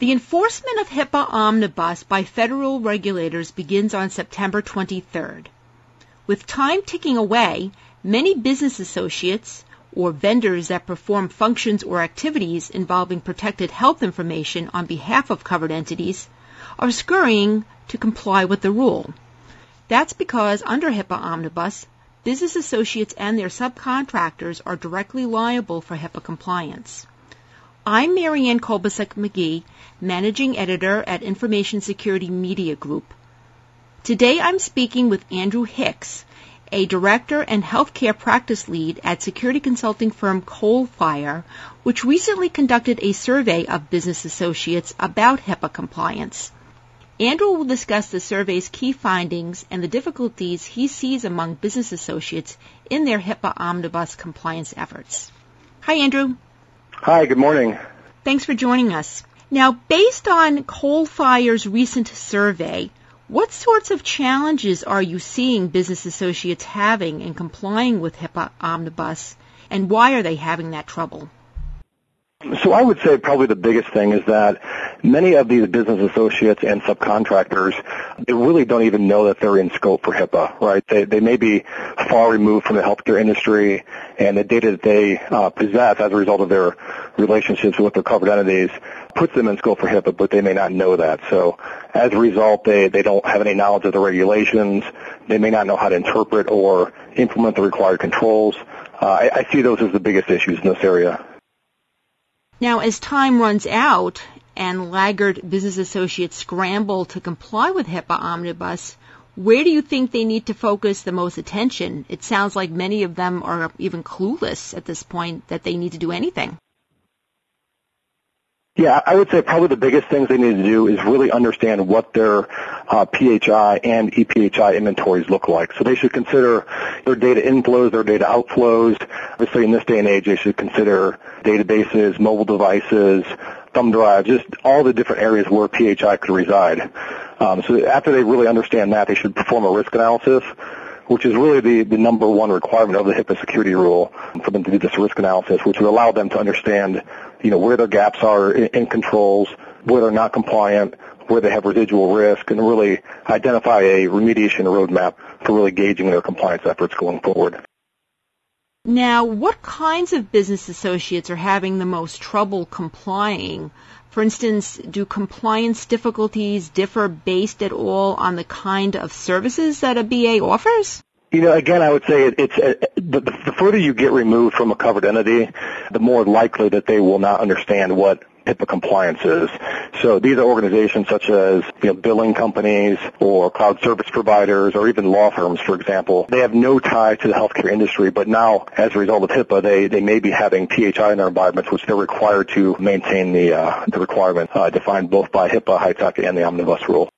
The enforcement of HIPAA Omnibus by federal regulators begins on September 23rd. With time ticking away, many business associates or vendors that perform functions or activities involving protected health information on behalf of covered entities are scurrying to comply with the rule. That's because under HIPAA Omnibus, business associates and their subcontractors are directly liable for HIPAA compliance. I'm Marianne Kolbasuk McGee, Managing Editor at Information Security Media Group. Today I'm speaking with Andrew Hicks, a Director and Healthcare Practice Lead at security consulting firm Coalfire, which recently conducted a survey of business associates about HIPAA compliance. Andrew will discuss the survey's key findings and the difficulties he sees among business associates in their HIPAA omnibus compliance efforts. Hi, Andrew. Hi, good morning. Thanks for joining us. Now, based on Coalfire's recent survey, what sorts of challenges are you seeing business associates having in complying with HIPAA Omnibus, and why are they having that trouble? So I would say probably the biggest thing is that many of these business associates and subcontractors, they really don't even know that they're in scope for HIPAA, right? They, they may be far removed from the healthcare industry and the data that they uh, possess as a result of their relationships with their covered entities puts them in scope for HIPAA, but they may not know that. So as a result, they, they don't have any knowledge of the regulations. They may not know how to interpret or implement the required controls. Uh, I, I see those as the biggest issues in this area. Now, as time runs out and laggard business associates scramble to comply with HIPAA Omnibus, where do you think they need to focus the most attention? It sounds like many of them are even clueless at this point that they need to do anything. Yeah, I would say probably the biggest things they need to do is really understand what their uh, PHI and EPHI inventories look like. So they should consider their data inflows, their data outflows. Obviously, in this day and age, they should consider databases, mobile devices, thumb drives, just all the different areas where PHI could reside. Um, so after they really understand that, they should perform a risk analysis which is really the, the number one requirement of the HIPAA security rule for them to do this risk analysis, which would allow them to understand, you know, where their gaps are in, in controls, where they're not compliant, where they have residual risk, and really identify a remediation roadmap for really gauging their compliance efforts going forward. Now, what kinds of business associates are having the most trouble complying for instance, do compliance difficulties differ based at all on the kind of services that a BA offers? You know, again, I would say it's uh, the, the further you get removed from a covered entity, the more likely that they will not understand what HIPAA compliance is. So these are organizations such as you know, billing companies or cloud service providers or even law firms, for example. They have no tie to the healthcare industry, but now as a result of HIPAA, they, they may be having PHI in their environments, which they're required to maintain the, uh, the requirement uh, defined both by HIPAA, HITECH, and the Omnibus rule.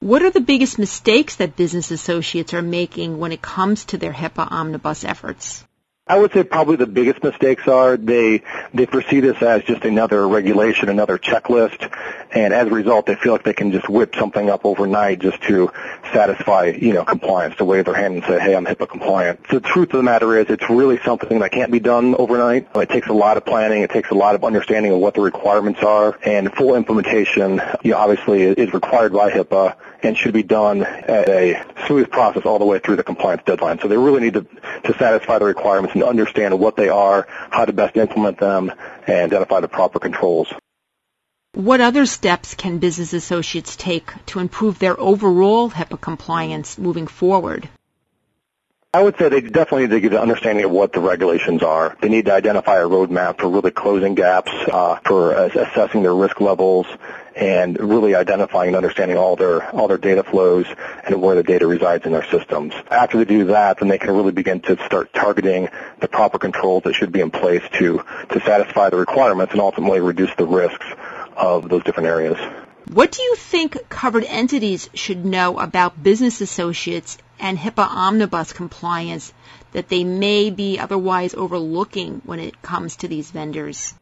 What are the biggest mistakes that business associates are making when it comes to their HIPAA omnibus efforts? I would say probably the biggest mistakes are they they perceive this as just another regulation, another checklist, and as a result, they feel like they can just whip something up overnight just to satisfy you know compliance, to wave their hand and say, hey, I'm HIPAA compliant. So the truth of the matter is, it's really something that can't be done overnight. It takes a lot of planning, it takes a lot of understanding of what the requirements are, and full implementation, you know, obviously is required by HIPAA and should be done at a smooth process all the way through the compliance deadline. So they really need to to satisfy the requirements and understand what they are, how to best implement them, and identify the proper controls. What other steps can business associates take to improve their overall HIPAA compliance moving forward? I would say they definitely need to get an understanding of what the regulations are. They need to identify a roadmap for really closing gaps, uh, for assessing their risk levels, and really identifying and understanding all their all their data flows and where the data resides in their systems. After they do that, then they can really begin to start targeting the proper controls that should be in place to to satisfy the requirements and ultimately reduce the risks of those different areas. What do you think covered entities should know about business associates and HIPAA omnibus compliance that they may be otherwise overlooking when it comes to these vendors?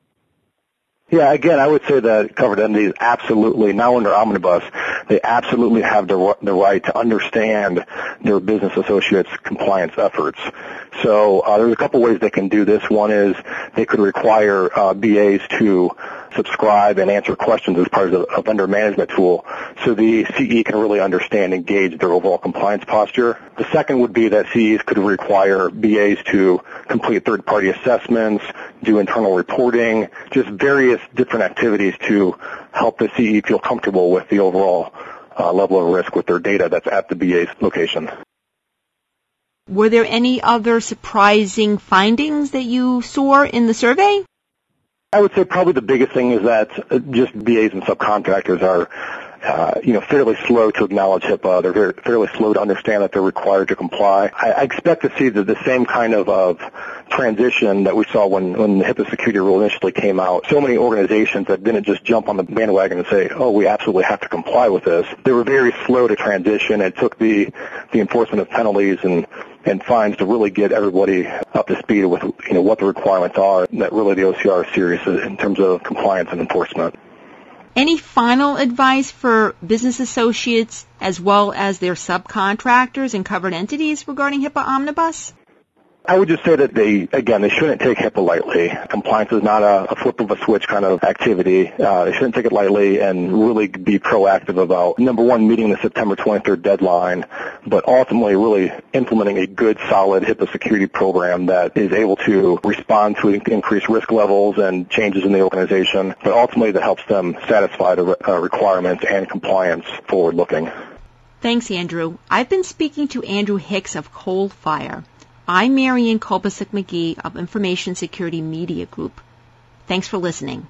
Yeah, again, I would say that covered entities absolutely, now under omnibus, they absolutely have the, the right to understand their business associates' compliance efforts. So uh, there's a couple ways they can do this. One is they could require uh, BAs to subscribe and answer questions as part of a vendor management tool so the CE can really understand and gauge their overall compliance posture. The second would be that CEs could require BAs to complete third-party assessments, do internal reporting, just various different activities to help the CE feel comfortable with the overall uh, level of risk with their data that's at the BA's location. Were there any other surprising findings that you saw in the survey? I would say probably the biggest thing is that just BAs and subcontractors are uh, you know, fairly slow to acknowledge HIPAA. They're very, fairly slow to understand that they're required to comply. I, I expect to see the, the same kind of, of transition that we saw when, when the HIPAA security rule initially came out. So many organizations that didn't just jump on the bandwagon and say, oh, we absolutely have to comply with this. They were very slow to transition. It took the, the enforcement of penalties and and fines to really get everybody up to speed with you know what the requirements are that really the OCR is serious in terms of compliance and enforcement. Any final advice for business associates as well as their subcontractors and covered entities regarding HIPAA Omnibus? I would just say that they, again, they shouldn't take HIPAA lightly. Compliance is not a, a flip of a switch kind of activity. Uh, they shouldn't take it lightly and really be proactive about, number one, meeting the September 23rd deadline, but ultimately really implementing a good, solid HIPAA security program that is able to respond to increased risk levels and changes in the organization, but ultimately that helps them satisfy the uh, requirements and compliance forward looking. Thanks, Andrew. I've been speaking to Andrew Hicks of Coalfire. I'm Marianne Kolbasuk McGee of Information Security Media Group. Thanks for listening.